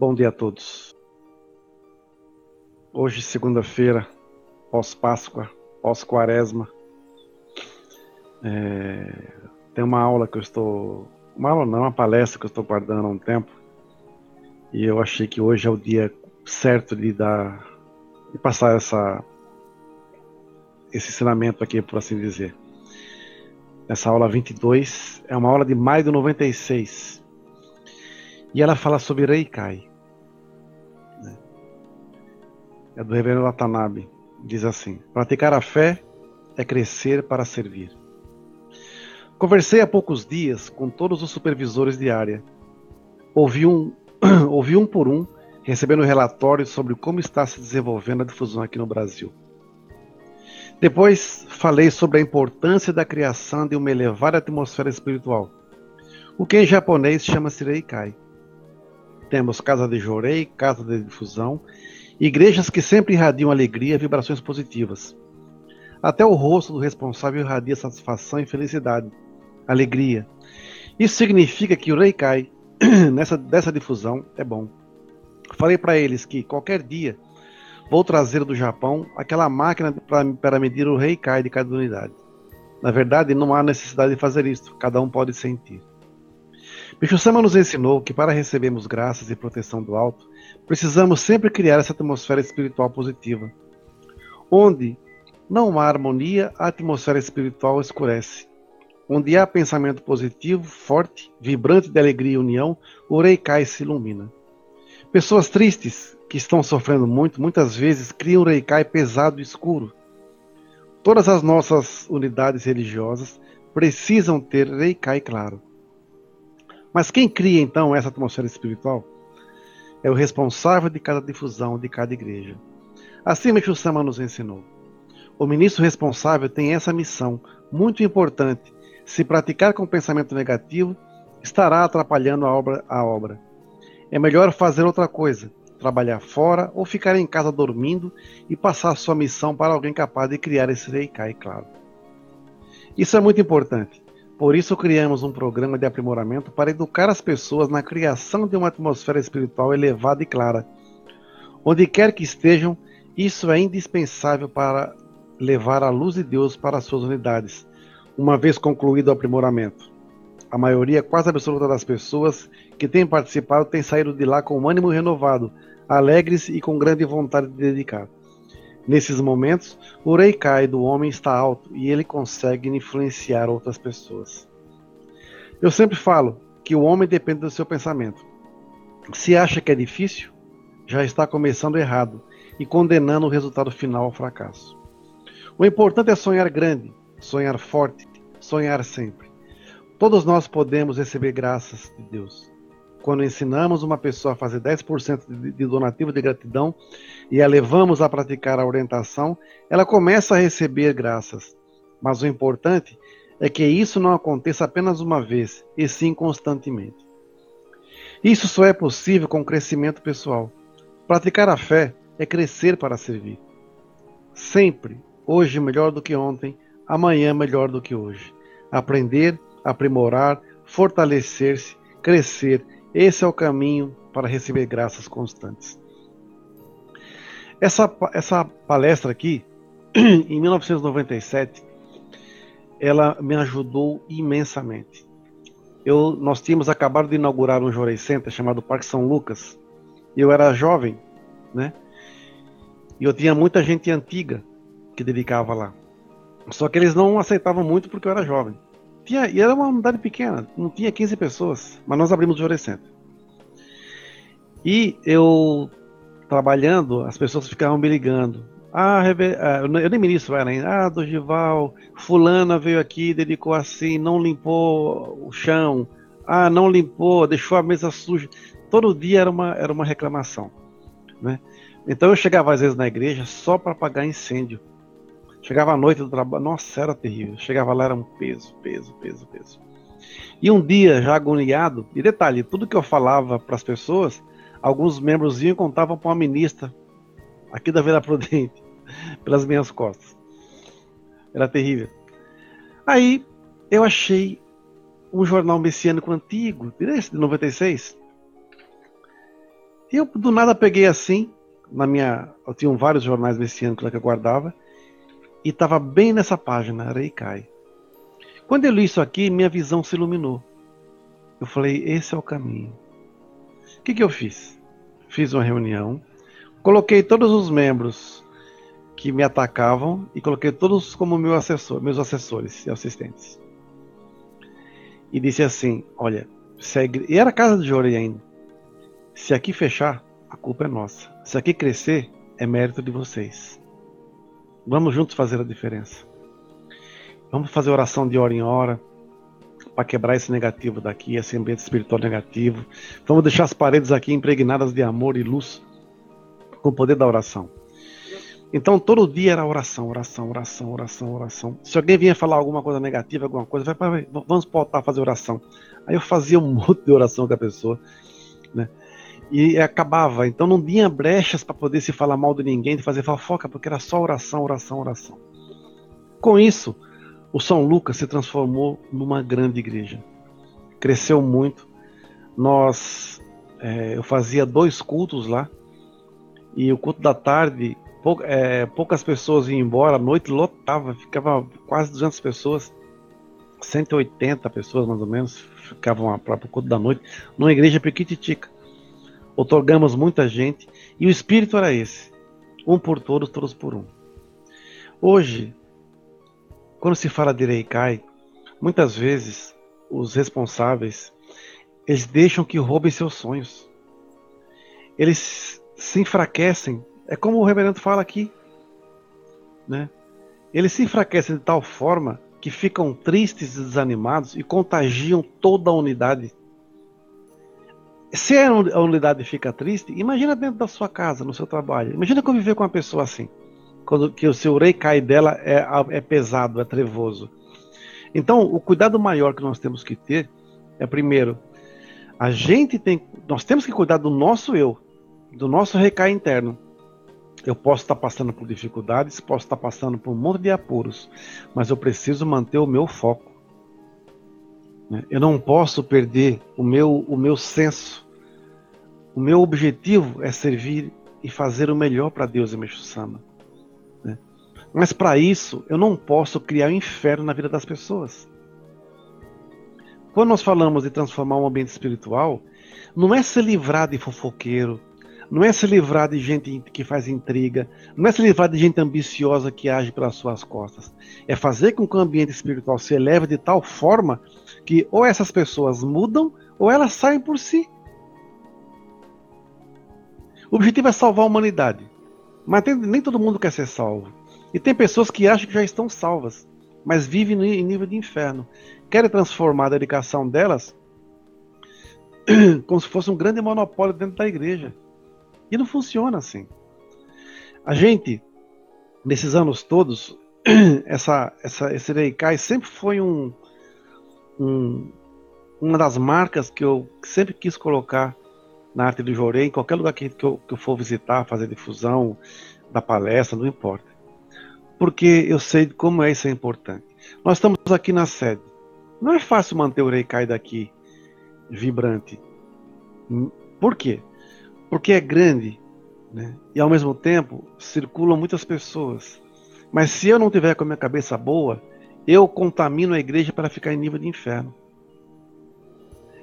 Bom dia a todos. Hoje, segunda-feira, pós-Páscoa, pós-Quaresma, é... tem uma aula que eu estou. Uma aula não, uma palestra que eu estou guardando há um tempo. E eu achei que hoje é o dia certo de dar. de passar essa. esse ensinamento aqui, por assim dizer. Essa aula 22 é uma aula de maio de 96. E ela fala sobre Reikai é do reverendo Watanabe. Diz assim: Praticar a fé é crescer para servir. Conversei há poucos dias com todos os supervisores de área. Ouvi um, ouvi um por um, recebendo relatórios sobre como está se desenvolvendo a difusão aqui no Brasil. Depois falei sobre a importância da criação de uma elevada atmosfera espiritual, o que em japonês chama-se Reikai. Temos casa de Jorei, casa de difusão Igrejas que sempre irradiam alegria e vibrações positivas. Até o rosto do responsável irradia satisfação e felicidade, alegria. Isso significa que o Reikai, nessa dessa difusão, é bom. Falei para eles que qualquer dia vou trazer do Japão aquela máquina para medir o Reikai de cada unidade. Na verdade, não há necessidade de fazer isso, cada um pode sentir. Bicho Sama nos ensinou que para recebermos graças e proteção do alto, precisamos sempre criar essa atmosfera espiritual positiva. Onde não há harmonia, a atmosfera espiritual escurece. Onde há pensamento positivo, forte, vibrante de alegria e união, o Reikai se ilumina. Pessoas tristes, que estão sofrendo muito, muitas vezes criam um Reikai pesado e escuro. Todas as nossas unidades religiosas precisam ter Reikai claro. Mas quem cria então essa atmosfera espiritual? É o responsável de cada difusão de cada igreja. Assim Meixo Sama nos ensinou. O ministro responsável tem essa missão muito importante. Se praticar com pensamento negativo, estará atrapalhando a obra, a obra. É melhor fazer outra coisa, trabalhar fora ou ficar em casa dormindo e passar sua missão para alguém capaz de criar esse Reikai, claro. Isso é muito importante. Por isso criamos um programa de aprimoramento para educar as pessoas na criação de uma atmosfera espiritual elevada e clara. Onde quer que estejam, isso é indispensável para levar a luz de Deus para as suas unidades, uma vez concluído o aprimoramento. A maioria quase absoluta das pessoas que têm participado têm saído de lá com ânimo renovado, alegres e com grande vontade de dedicar. Nesses momentos, o Reikai do homem está alto e ele consegue influenciar outras pessoas. Eu sempre falo que o homem depende do seu pensamento. Se acha que é difícil, já está começando errado e condenando o resultado final ao fracasso. O importante é sonhar grande, sonhar forte, sonhar sempre. Todos nós podemos receber graças de Deus. Quando ensinamos uma pessoa a fazer 10% de donativo de gratidão e a levamos a praticar a orientação, ela começa a receber graças. Mas o importante é que isso não aconteça apenas uma vez, e sim constantemente. Isso só é possível com crescimento pessoal. Praticar a fé é crescer para servir. Sempre, hoje melhor do que ontem, amanhã melhor do que hoje. Aprender, aprimorar, fortalecer-se, crescer esse é o caminho para receber graças constantes. Essa, essa palestra aqui, em 1997, ela me ajudou imensamente. Eu, nós tínhamos acabado de inaugurar um Jorei Center chamado Parque São Lucas. Eu era jovem, né? E eu tinha muita gente antiga que dedicava lá. Só que eles não aceitavam muito porque eu era jovem. Tinha, e era uma unidade pequena, não tinha 15 pessoas, mas nós abrimos o Center. E eu, trabalhando, as pessoas ficavam me ligando. Ah, ah eu nem ministro era ainda. Ah, Dogival, fulana veio aqui, dedicou assim, não limpou o chão. Ah, não limpou, deixou a mesa suja. Todo dia era uma, era uma reclamação. Né? Então eu chegava às vezes na igreja só para apagar incêndio. Chegava à noite do trabalho, nossa, era terrível. Chegava lá, era um peso, peso, peso, peso. E um dia, já agoniado, e detalhe, tudo que eu falava para as pessoas, alguns membros iam e contavam para uma ministra, aqui da Vila Prudente, pelas minhas costas. Era terrível. Aí, eu achei um jornal messiânico antigo, esse de 96. E eu do nada peguei assim, na minha. Eu tinha vários jornais messiânicos lá que eu guardava, e estava bem nessa página, Reikai. Quando eu li isso aqui, minha visão se iluminou. Eu falei, esse é o caminho. O que, que eu fiz? Fiz uma reunião, coloquei todos os membros que me atacavam e coloquei todos como meu assessor, meus assessores e assistentes. E disse assim: Olha, igre... e era casa de Jorei ainda. Se aqui fechar, a culpa é nossa. Se aqui crescer, é mérito de vocês. Vamos juntos fazer a diferença. Vamos fazer oração de hora em hora para quebrar esse negativo daqui, esse ambiente espiritual negativo. Vamos deixar as paredes aqui impregnadas de amor e luz com o poder da oração. Então todo dia era oração, oração, oração, oração, oração. Se alguém vinha falar alguma coisa negativa, alguma coisa, vai, vamos voltar a fazer oração. Aí eu fazia um monte de oração com a pessoa, né? E acabava. Então não tinha brechas para poder se falar mal de ninguém, de fazer fofoca, porque era só oração, oração, oração. Com isso, o São Lucas se transformou numa grande igreja. Cresceu muito. Nós, é, eu fazia dois cultos lá e o culto da tarde Pou, é, poucas pessoas iam embora, a noite lotava, ficava quase 200 pessoas, 180 pessoas mais ou menos, ficavam para o culto da noite, numa igreja pequititica. Otorgamos muita gente e o espírito era esse: um por todos, todos por um. Hoje, quando se fala de Reikai, muitas vezes os responsáveis eles deixam que roubem seus sonhos. Eles se enfraquecem é como o reverendo fala aqui, né? Eles se enfraquecem de tal forma que ficam tristes e desanimados e contagiam toda a unidade. Se a unidade fica triste, imagina dentro da sua casa, no seu trabalho. Imagina conviver com uma pessoa assim, quando que o seu rei cai dela é, é pesado, é trevoso. Então, o cuidado maior que nós temos que ter é primeiro, a gente tem, nós temos que cuidar do nosso eu, do nosso recai interno eu posso estar passando por dificuldades, posso estar passando por um monte de apuros, mas eu preciso manter o meu foco. Né? Eu não posso perder o meu, o meu senso. O meu objetivo é servir e fazer o melhor para Deus e Meshussama. Né? Mas para isso, eu não posso criar um inferno na vida das pessoas. Quando nós falamos de transformar um ambiente espiritual, não é se livrar de fofoqueiro, não é se livrar de gente que faz intriga, não é se livrar de gente ambiciosa que age pelas suas costas. É fazer com que o ambiente espiritual se eleve de tal forma que ou essas pessoas mudam ou elas saem por si. O objetivo é salvar a humanidade. Mas tem, nem todo mundo quer ser salvo. E tem pessoas que acham que já estão salvas, mas vivem em nível de inferno. Querem transformar a dedicação delas como se fosse um grande monopólio dentro da igreja. E não funciona assim. A gente, nesses anos todos, essa, essa, esse Reikai sempre foi um, um, uma das marcas que eu sempre quis colocar na arte do Jorei, em qualquer lugar que, que, eu, que eu for visitar, fazer difusão, da palestra, não importa. Porque eu sei como é isso é importante. Nós estamos aqui na sede. Não é fácil manter o Reikai daqui vibrante. Por quê? porque é grande, né? E ao mesmo tempo circulam muitas pessoas. Mas se eu não tiver com a minha cabeça boa, eu contamino a igreja para ficar em nível de inferno.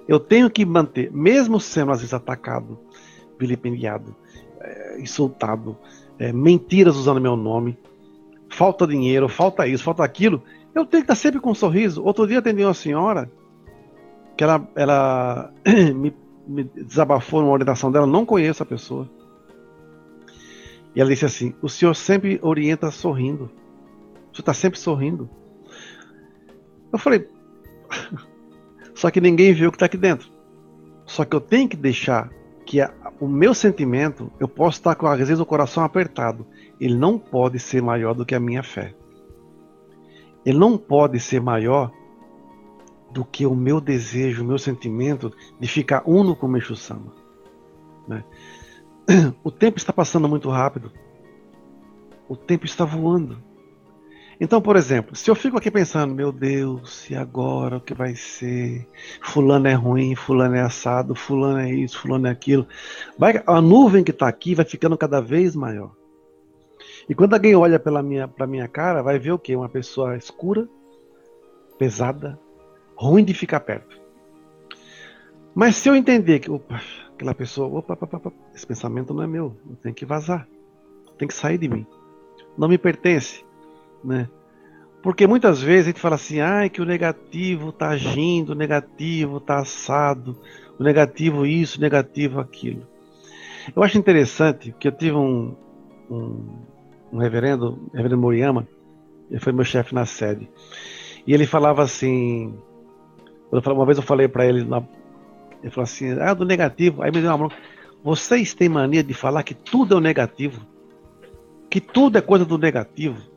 Eu tenho que manter, mesmo sendo às vezes atacado, vilipendiado, é, insultado, é, mentiras usando meu nome, falta dinheiro, falta isso, falta aquilo, eu tenho que estar sempre com um sorriso. Outro dia atendi uma senhora que ela, ela me me desabafou numa orientação dela, não conheço a pessoa. E ela disse assim: O senhor sempre orienta sorrindo. O senhor está sempre sorrindo. Eu falei: Só que ninguém viu o que está aqui dentro. Só que eu tenho que deixar que a, o meu sentimento, eu posso estar com às vezes o coração apertado. Ele não pode ser maior do que a minha fé. Ele não pode ser maior do que o meu desejo, o meu sentimento de ficar uno com o Meixo Sama. Né? O tempo está passando muito rápido. O tempo está voando. Então, por exemplo, se eu fico aqui pensando, meu Deus, e agora o que vai ser? Fulano é ruim, fulano é assado, fulano é isso, fulano é aquilo. Vai, a nuvem que está aqui vai ficando cada vez maior. E quando alguém olha pela minha, minha cara, vai ver o quê? Uma pessoa escura, pesada, ruim de ficar perto. Mas se eu entender que opa, aquela pessoa, opa, opa, opa, esse pensamento não é meu, tem que vazar, tem que sair de mim, não me pertence né? Porque muitas vezes a gente fala assim, ai, que o negativo está agindo, o negativo está assado, o negativo isso, o negativo aquilo. Eu acho interessante que eu tive um, um, um reverendo, reverendo Moriyama, ele foi meu chefe na sede, e ele falava assim, uma vez eu falei para ele, ele falou assim, ah, do negativo, aí me deu uma bronca, vocês têm mania de falar que tudo é o negativo, que tudo é coisa do negativo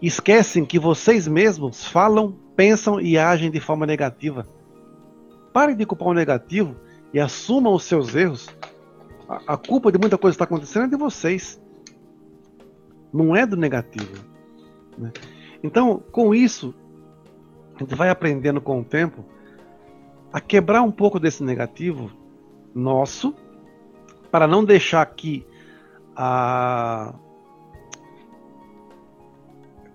esquecem que vocês mesmos falam, pensam e agem de forma negativa. Parem de culpar o negativo e assumam os seus erros. A, a culpa de muita coisa que está acontecendo é de vocês. Não é do negativo. Né? Então, com isso, a gente vai aprendendo com o tempo a quebrar um pouco desse negativo nosso, para não deixar que a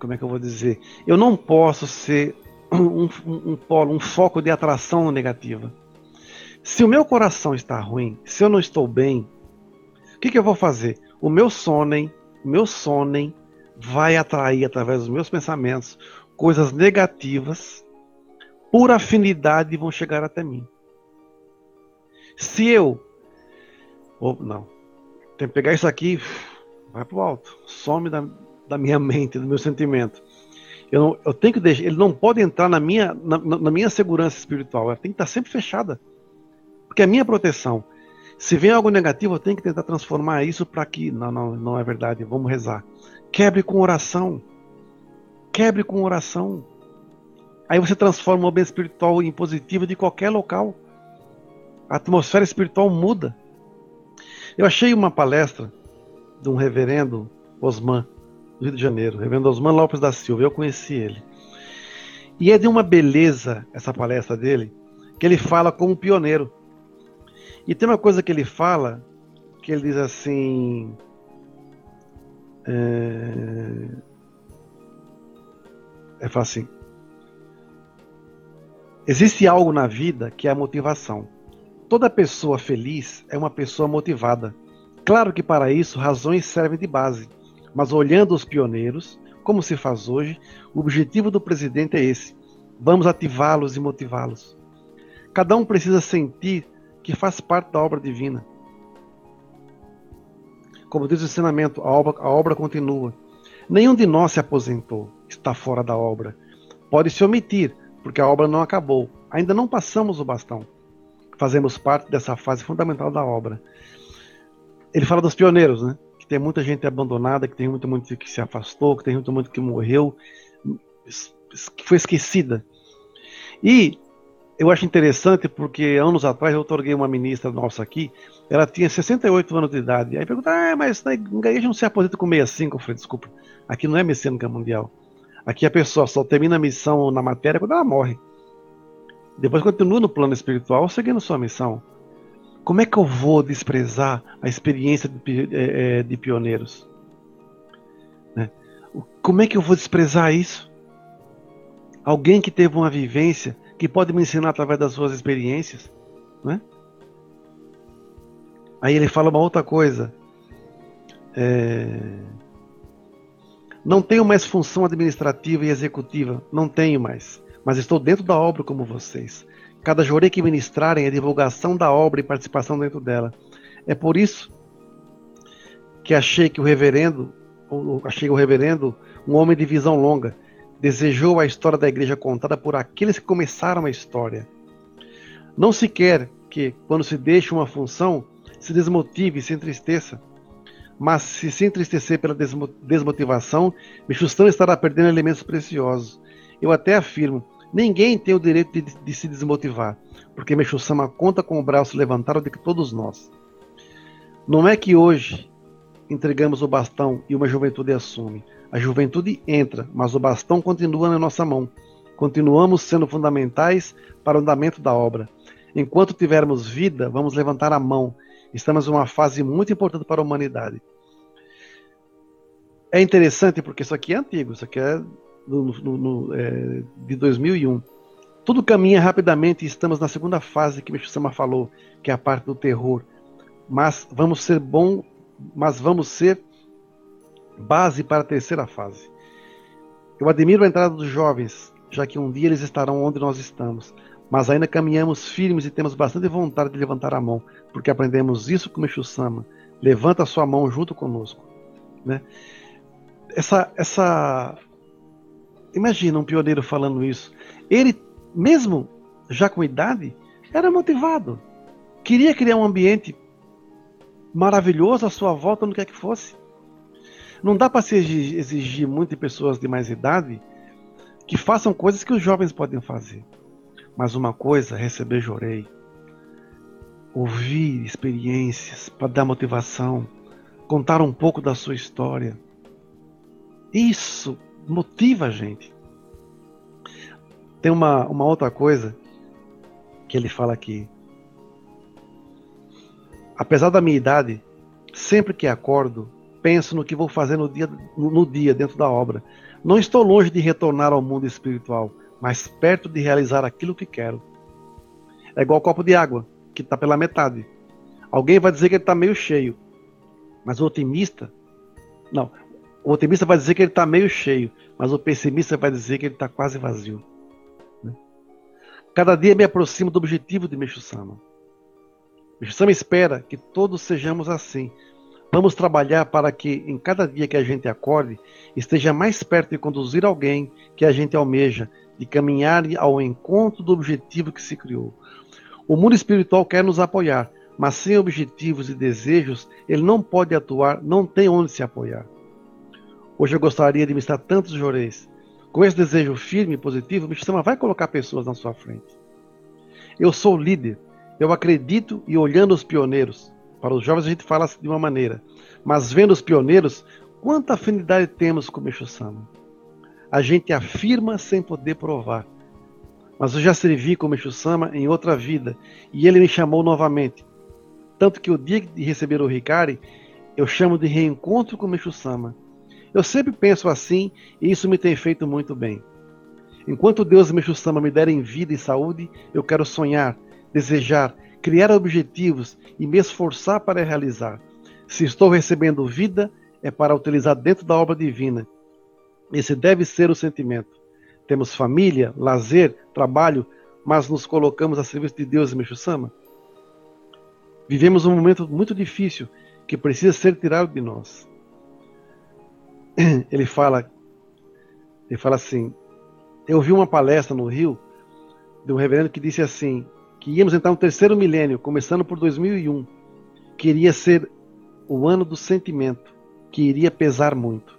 como é que eu vou dizer? Eu não posso ser um, um, um polo, um foco de atração negativa. Se o meu coração está ruim, se eu não estou bem, o que, que eu vou fazer? O meu sonem, meu sonem vai atrair através dos meus pensamentos coisas negativas, por afinidade vão chegar até mim. Se eu, ou não, tem que pegar isso aqui, vai pro alto, some da, da minha mente, do meu sentimento. Eu, não, eu tenho que deixar, ele não pode entrar na minha, na, na, minha segurança espiritual, ela tem que estar sempre fechada. Porque é a minha proteção. Se vem algo negativo, eu tenho que tentar transformar isso para que. Não, não, não é verdade, vamos rezar. Quebre com oração. Quebre com oração. Aí você transforma o bem espiritual em positivo de qualquer local. A atmosfera espiritual muda. Eu achei uma palestra de um reverendo Osman do Rio de Janeiro, Reverendo Osman Lopes da Silva. Eu conheci ele. E é de uma beleza essa palestra dele, que ele fala como pioneiro. E tem uma coisa que ele fala, que ele diz assim. É, é fala assim. Existe algo na vida que é a motivação. Toda pessoa feliz é uma pessoa motivada. Claro que para isso razões servem de base. Mas olhando os pioneiros, como se faz hoje, o objetivo do presidente é esse: vamos ativá-los e motivá-los. Cada um precisa sentir que faz parte da obra divina. Como diz o ensinamento, a obra, a obra continua. Nenhum de nós se aposentou, está fora da obra. Pode se omitir, porque a obra não acabou. Ainda não passamos o bastão. Fazemos parte dessa fase fundamental da obra. Ele fala dos pioneiros, né? Tem muita gente abandonada, que tem muita gente que se afastou, que tem muita gente que morreu, que foi esquecida. E eu acho interessante porque anos atrás eu otorguei uma ministra nossa aqui, ela tinha 68 anos de idade. Aí pergunta, ah, mas na igreja não se aposenta com 65. Eu falei, desculpa, aqui não é messiânica mundial. Aqui a pessoa só termina a missão na matéria quando ela morre. Depois continua no plano espiritual seguindo sua missão. Como é que eu vou desprezar a experiência de, é, é, de pioneiros? Né? Como é que eu vou desprezar isso? Alguém que teve uma vivência que pode me ensinar através das suas experiências, né? Aí ele fala uma outra coisa. É... Não tenho mais função administrativa e executiva, não tenho mais, mas estou dentro da obra como vocês. Cada jorei que ministrarem é divulgação da obra e participação dentro dela. É por isso que achei que o reverendo, achei o reverendo um homem de visão longa, desejou a história da igreja contada por aqueles que começaram a história. Não se quer que, quando se deixa uma função, se desmotive se entristeça. Mas se se entristecer pela desmotivação, Michustão estará perdendo elementos preciosos. Eu até afirmo Ninguém tem o direito de, de se desmotivar, porque Meixo Sama conta com o braço levantado de todos nós. Não é que hoje entregamos o bastão e uma juventude assume. A juventude entra, mas o bastão continua na nossa mão. Continuamos sendo fundamentais para o andamento da obra. Enquanto tivermos vida, vamos levantar a mão. Estamos em uma fase muito importante para a humanidade. É interessante porque isso aqui é antigo, isso aqui é, no, no, no, é de 2001. Tudo caminha rapidamente e estamos na segunda fase que Micho Sama falou, que é a parte do terror. Mas vamos ser bom, mas vamos ser base para a terceira fase. Eu admiro a entrada dos jovens, já que um dia eles estarão onde nós estamos. Mas ainda caminhamos firmes e temos bastante vontade de levantar a mão, porque aprendemos isso com Micho Sama. Levanta a sua mão junto conosco. Né? Essa, essa. Imagina um pioneiro falando isso. Ele mesmo já com idade, era motivado. Queria criar um ambiente maravilhoso à sua volta, no que é que fosse. Não dá para se exigir muito de pessoas de mais idade que façam coisas que os jovens podem fazer. Mas uma coisa, receber jorei, ouvir experiências para dar motivação, contar um pouco da sua história. Isso motiva a gente. Tem uma, uma outra coisa que ele fala aqui. Apesar da minha idade, sempre que acordo, penso no que vou fazer no dia, no, dia dentro da obra. Não estou longe de retornar ao mundo espiritual, mas perto de realizar aquilo que quero. É igual copo de água, que está pela metade. Alguém vai dizer que ele está meio cheio, mas o otimista. Não, o otimista vai dizer que ele está meio cheio, mas o pessimista vai dizer que ele está quase vazio. Cada dia me aproximo do objetivo de Meixo Sama. Meixo Sama espera que todos sejamos assim. Vamos trabalhar para que em cada dia que a gente acorde, esteja mais perto de conduzir alguém que a gente almeja, de caminhar ao encontro do objetivo que se criou. O mundo espiritual quer nos apoiar, mas sem objetivos e desejos, ele não pode atuar, não tem onde se apoiar. Hoje eu gostaria de estar tantos joreis, com esse desejo firme e positivo, o Mishama vai colocar pessoas na sua frente. Eu sou líder, eu acredito e olhando os pioneiros. Para os jovens a gente fala de uma maneira, mas vendo os pioneiros, quanta afinidade temos com o Mishama. A gente afirma sem poder provar. Mas eu já servi com o Mishama em outra vida e ele me chamou novamente. Tanto que o dia de receber o Ricari, eu chamo de reencontro com o Mishama eu sempre penso assim e isso me tem feito muito bem. Enquanto Deus e Meixo-sama me derem vida e saúde, eu quero sonhar, desejar, criar objetivos e me esforçar para realizar. Se estou recebendo vida, é para utilizar dentro da obra divina. Esse deve ser o sentimento. Temos família, lazer, trabalho, mas nos colocamos a serviço de Deus e Meixo-sama? Vivemos um momento muito difícil que precisa ser tirado de nós. ele fala, ele fala assim, eu vi uma palestra no Rio de um reverendo que disse assim, que íamos entrar no terceiro milênio, começando por 2001, que iria ser o ano do sentimento, que iria pesar muito.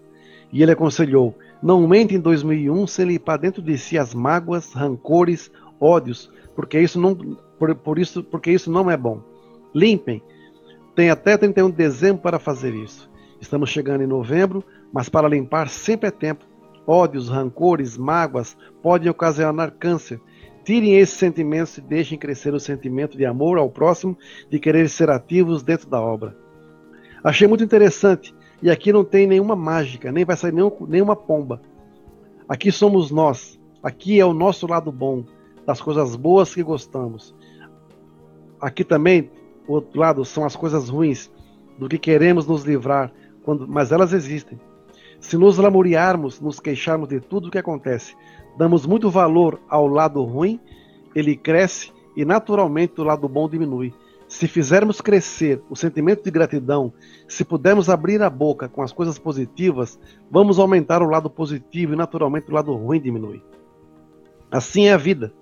E ele aconselhou: não mente em 2001 sem limpar dentro de si as mágoas, rancores, ódios, porque isso não, por, por isso, porque isso não é bom. Limpem. Tem até 31 de dezembro para fazer isso. Estamos chegando em novembro, mas para limpar sempre é tempo. Ódios, rancores, mágoas podem ocasionar câncer. Tirem esses sentimentos e deixem crescer o sentimento de amor ao próximo, de querer ser ativos dentro da obra. Achei muito interessante, e aqui não tem nenhuma mágica, nem vai sair nenhum, nenhuma pomba. Aqui somos nós, aqui é o nosso lado bom, das coisas boas que gostamos. Aqui também, o outro lado, são as coisas ruins, do que queremos nos livrar, quando, mas elas existem. Se nos lamuriarmos, nos queixarmos de tudo o que acontece, damos muito valor ao lado ruim, ele cresce e naturalmente o lado bom diminui. Se fizermos crescer o sentimento de gratidão, se pudermos abrir a boca com as coisas positivas, vamos aumentar o lado positivo e naturalmente o lado ruim diminui. Assim é a vida.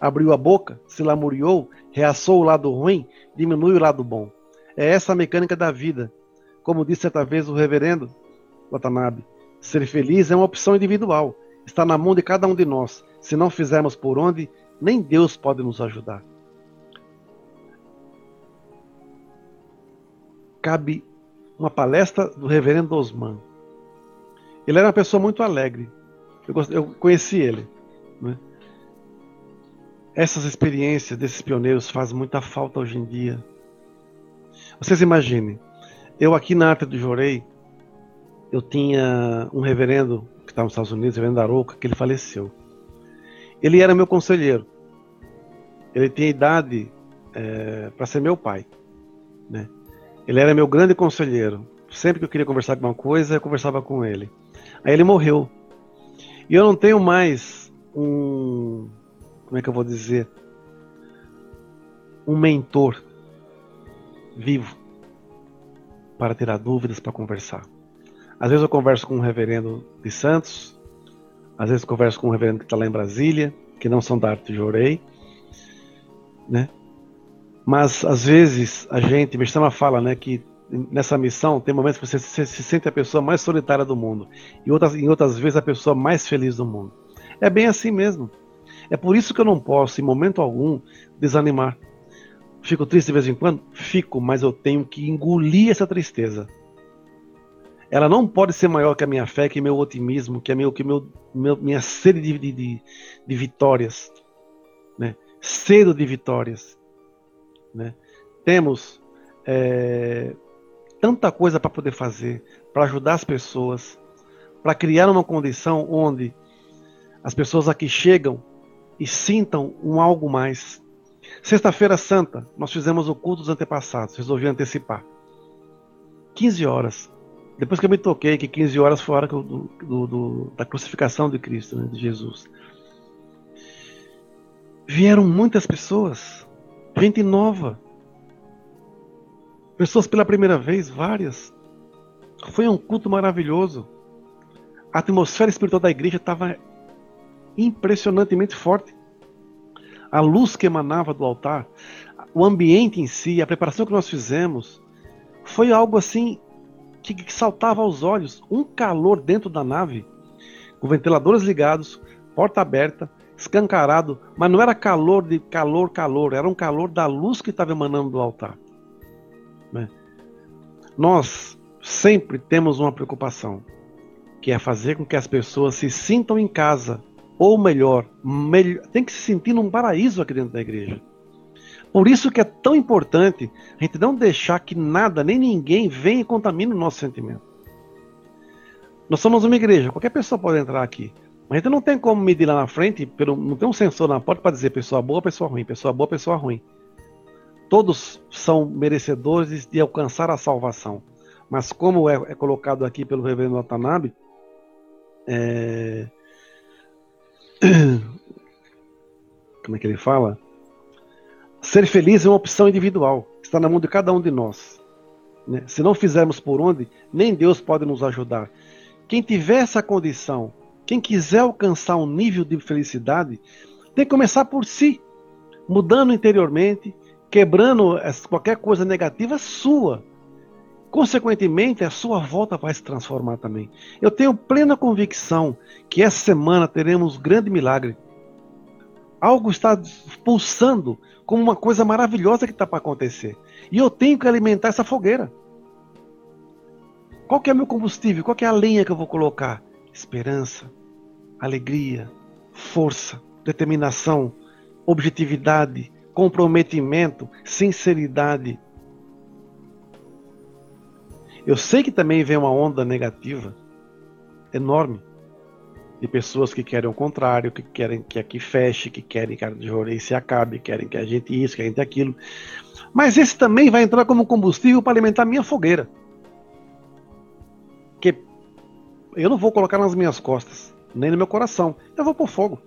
Abriu a boca, se lamuriou, reaçou o lado ruim, diminui o lado bom. É essa a mecânica da vida. Como disse certa vez o reverendo, Watanabe. Ser feliz é uma opção individual. Está na mão de cada um de nós. Se não fizermos por onde, nem Deus pode nos ajudar. Cabe uma palestra do reverendo Osman. Ele era uma pessoa muito alegre. Eu, eu conheci ele. Né? Essas experiências desses pioneiros fazem muita falta hoje em dia. Vocês imaginem, eu aqui na Arte do Jorei, eu tinha um reverendo que estava nos Estados Unidos, reverendo Arouca, que ele faleceu. Ele era meu conselheiro. Ele tinha idade é, para ser meu pai. Né? Ele era meu grande conselheiro. Sempre que eu queria conversar com uma coisa, eu conversava com ele. Aí ele morreu. E eu não tenho mais um. Como é que eu vou dizer? Um mentor vivo para tirar dúvidas, para conversar. Às vezes eu converso com um reverendo de Santos, às vezes converso com um reverendo que está lá em Brasília, que não são da arte de Jorei, né? Mas às vezes a gente, me chama fala, né, que nessa missão tem momentos que você se, se sente a pessoa mais solitária do mundo e outras, em outras vezes a pessoa mais feliz do mundo. É bem assim mesmo. É por isso que eu não posso, em momento algum, desanimar. Fico triste de vez em quando? Fico, mas eu tenho que engolir essa tristeza. Ela não pode ser maior que a minha fé, que meu otimismo, que meu, que meu, meu, minha sede de, de, de, de vitórias. Né? Cedo de vitórias. Né? Temos é, tanta coisa para poder fazer, para ajudar as pessoas, para criar uma condição onde as pessoas aqui chegam e sintam um algo mais. Sexta-feira Santa, nós fizemos o culto dos antepassados, resolvi antecipar. 15 horas. Depois que eu me toquei que 15 horas foi a hora do, do, do, da crucificação de Cristo, né, de Jesus. Vieram muitas pessoas, gente nova, pessoas pela primeira vez, várias. Foi um culto maravilhoso. A atmosfera espiritual da igreja estava impressionantemente forte a luz que emanava do altar, o ambiente em si, a preparação que nós fizemos, foi algo assim que, que saltava aos olhos. Um calor dentro da nave, com ventiladores ligados, porta aberta, escancarado, mas não era calor de calor, calor, era um calor da luz que estava emanando do altar. Né? Nós sempre temos uma preocupação, que é fazer com que as pessoas se sintam em casa ou melhor, melhor, tem que se sentir num paraíso aqui dentro da igreja. Por isso que é tão importante a gente não deixar que nada, nem ninguém venha e contamine o nosso sentimento. Nós somos uma igreja, qualquer pessoa pode entrar aqui. Mas a gente não tem como medir lá na frente, pelo, não tem um sensor na porta para dizer pessoa boa, pessoa ruim, pessoa boa, pessoa ruim. Todos são merecedores de alcançar a salvação. Mas como é, é colocado aqui pelo reverendo Watanabe, é, Como é que ele fala? Ser feliz é uma opção individual, está na mão de cada um de nós. Né? Se não fizermos por onde, nem Deus pode nos ajudar. Quem tiver essa condição, quem quiser alcançar um nível de felicidade, tem que começar por si, mudando interiormente, quebrando qualquer coisa negativa sua. Consequentemente, a sua volta vai se transformar também. Eu tenho plena convicção que essa semana teremos um grande milagre. Algo está pulsando como uma coisa maravilhosa que está para acontecer. E eu tenho que alimentar essa fogueira. Qual que é o meu combustível? Qual que é a lenha que eu vou colocar? Esperança, alegria, força, determinação, objetividade, comprometimento, sinceridade, eu sei que também vem uma onda negativa enorme de pessoas que querem o contrário, que querem que aqui feche, que querem que a Jorei se acabe, querem que a gente isso, que a gente aquilo. Mas esse também vai entrar como combustível para alimentar minha fogueira. Que eu não vou colocar nas minhas costas, nem no meu coração. Eu vou pôr fogo.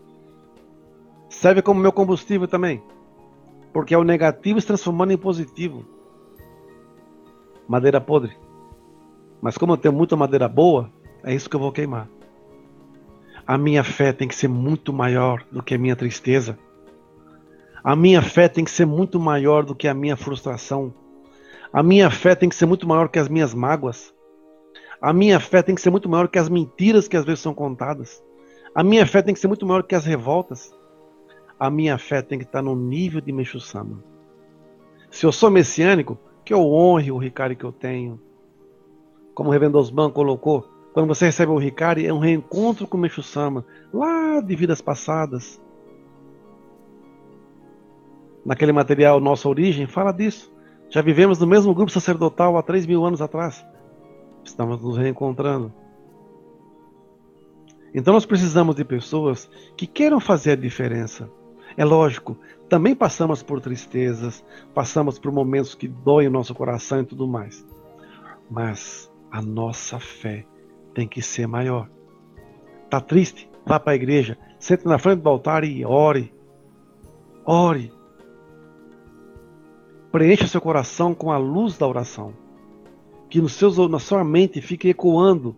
Serve como meu combustível também. Porque é o negativo se transformando em positivo. Madeira podre. Mas como eu tenho muita madeira boa, é isso que eu vou queimar. A minha fé tem que ser muito maior do que a minha tristeza. A minha fé tem que ser muito maior do que a minha frustração. A minha fé tem que ser muito maior que as minhas mágoas. A minha fé tem que ser muito maior que as mentiras que às vezes são contadas. A minha fé tem que ser muito maior que as revoltas. A minha fé tem que estar no nível de Meixo Sama. Se eu sou messiânico, que eu honre o Ricardo que eu tenho, como o reverendo Osman colocou, Quando você recebe o Hikari, é um reencontro com o Meixo Sama, lá de vidas passadas. Naquele material Nossa Origem, fala disso. Já vivemos no mesmo grupo sacerdotal há 3 mil anos atrás. Estamos nos reencontrando. Então nós precisamos de pessoas que queiram fazer a diferença. É lógico, também passamos por tristezas, passamos por momentos que doem o nosso coração e tudo mais. Mas a nossa fé tem que ser maior. Tá triste? Vá para a igreja, sente na frente do altar e ore. Ore. Preencha seu coração com a luz da oração. Que no seu, na sua mente fique ecoando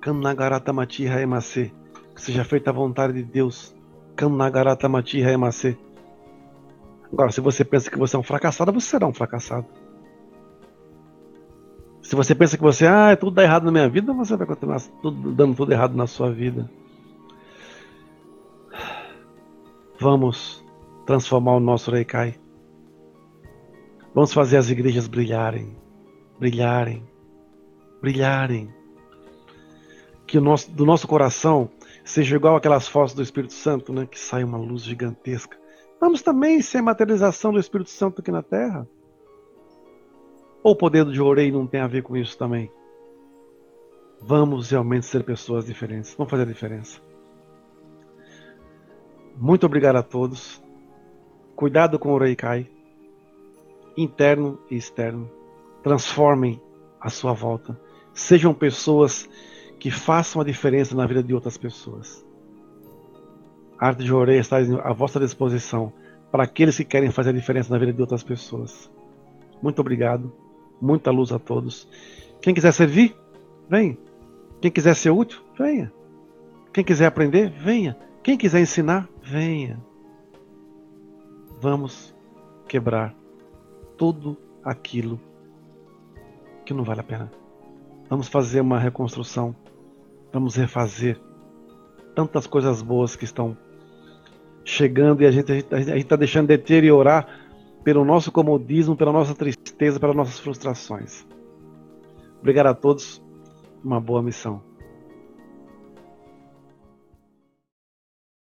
Kanagaratamachi Haemase. Que seja feita a vontade de Deus. Kanagaratamachi Haemase. Agora, se você pensa que você é um fracassado, você será um fracassado. Se você pensa que você, ah, tudo dá errado na minha vida, você vai continuar tudo, dando tudo errado na sua vida. Vamos transformar o nosso Reikai. Vamos fazer as igrejas brilharem, brilharem, brilharem que o nosso, do nosso coração seja igual aquelas fotos do Espírito Santo, né, que sai uma luz gigantesca. Vamos também ser materialização do Espírito Santo aqui na Terra? Ou o poder do Jorei não tem a ver com isso também? Vamos realmente ser pessoas diferentes. Vamos fazer a diferença. Muito obrigado a todos. Cuidado com o Reikai, interno e externo. Transformem a sua volta. Sejam pessoas que façam a diferença na vida de outras pessoas. A arte de Jorei está à vossa disposição para aqueles que querem fazer a diferença na vida de outras pessoas. Muito obrigado. Muita luz a todos. Quem quiser servir, venha. Quem quiser ser útil, venha. Quem quiser aprender, venha. Quem quiser ensinar, venha. Vamos quebrar tudo aquilo que não vale a pena. Vamos fazer uma reconstrução Vamos refazer tantas coisas boas que estão chegando e a gente a está deixando deteriorar pelo nosso comodismo, pela nossa tristeza, pelas nossas frustrações. Obrigado a todos. Uma boa missão.